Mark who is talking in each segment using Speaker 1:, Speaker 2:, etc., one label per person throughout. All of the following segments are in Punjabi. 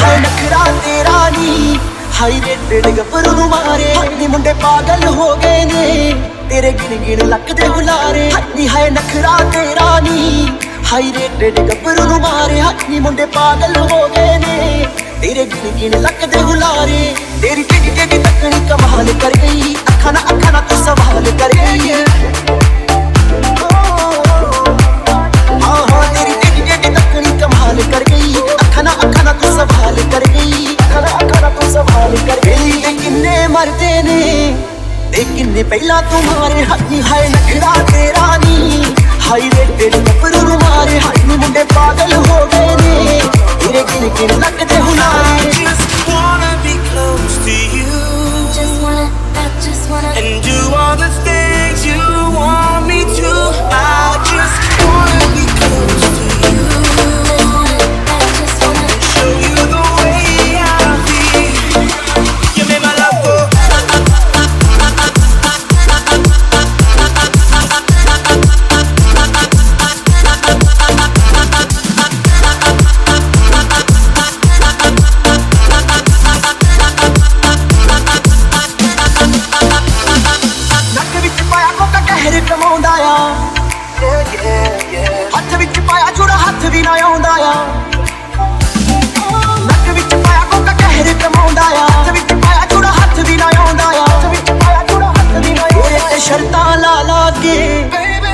Speaker 1: ਹਾਈ ਨਖਰਾ ਤੇਰਾ ਨੀ ਹਾਈ ਰੇਟਡ ਗੱਭਰੂ ਨੂੰ ਮਾਰੇ ਹਾਈ ਮੁੰਡੇ ਪਾਗਲ ਹੋ ਗਏ ਨੇ ਤੇਰੇ ਗਿਣ ਗਿਣ ਲੱਕ ਦੇ ਹੁਲਾਰੇ ਹਾਈ ਹਾਈ ਨਖਰਾ ਤੇਰਾ ਨੀ ਹਾਈ ਰੇਟਡ ਗੱਭਰੂ ਨੂੰ ਮਾਰੇ ਹਾਈ ਮੁੰਡੇ ਪਾਗਲ ਹੋ ਗਏ ਨੇ। ਤੇਰੇ ਗਿਣ ਗਿਣ ਲੱਕ ਹੁਲਾਰੇ। ਤੇਰੀ ਟਿੱਡੀ ਟਿੱਡੀ ਤੱਕਣੀ ਕਮਾਲ ਕਰ ਗਈ। ਅੱਖਾਂ ਨਾਲ ਅੱਖਾਂ ਨਾਲ ਤੂੰ ਸਵਾਲ ਕਰ ਗਈ। ਕਮਾਲ ਕਰ ਗਈ। ਅੱਖਾਂ ਨਾਲ ਅੱਖਾਂ ਕਰ ਗਈ। ਅੱਖਾਂ ਨਾਲ ਅੱਖਾਂ ਕਰ ਗਈ। ਕਿੰਨੇ ਮਰਦੇ ਨੇ। ਤੇ ਕਿੰਨੇ ਪਹਿਲਾਂ ਤੂੰ ਹੱਥੀ ਹਾਏ ਨਖਰਾ ਤੇਰਾ ਨੀ। ਹਾਈ ਰੇਟਡ ਨੰਬਰ ਨੂੰ ਮਾਰੇ ਹਾਈ ਨੀ ਮੁੰਡੇ ਪਾਗਲ ਹੋ ਗਏ ਨੇ। ਤੇਰੇ ਕਿਨ ਕਿਨ ਲੱਗਦੇ ਹੁਨਾਰੇ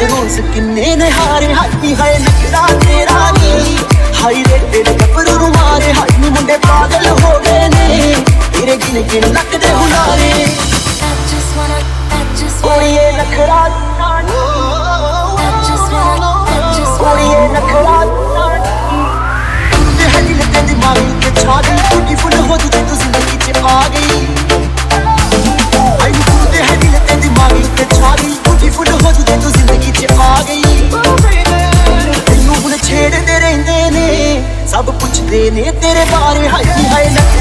Speaker 1: ਰੋਜ਼ ਕਿੰਨੇ ਨੇ ਹਾਰੇ ਹਾਈ ਹਾਏ ਨਕਰਾ ਤੇਰਾ ਨੀ। ਹਾਈ ਰੇ ਤੇਰੇ ਗੱਭਰੂ ਨੂੰ ਮਾਰੇ, ਹਾਈ ਨੀ ਮੁੰਡੇ ਪਾਗਲ ਹੋ ਗਏ ਨੇ। ਤੇਰੇ ਗਿਣ ਗਿਣ ਲੱਕ ਕਰਦੇ ਨੇ ਤੇਰੇ ਬਾਰੇ ਹਾਈ ਹਾਈ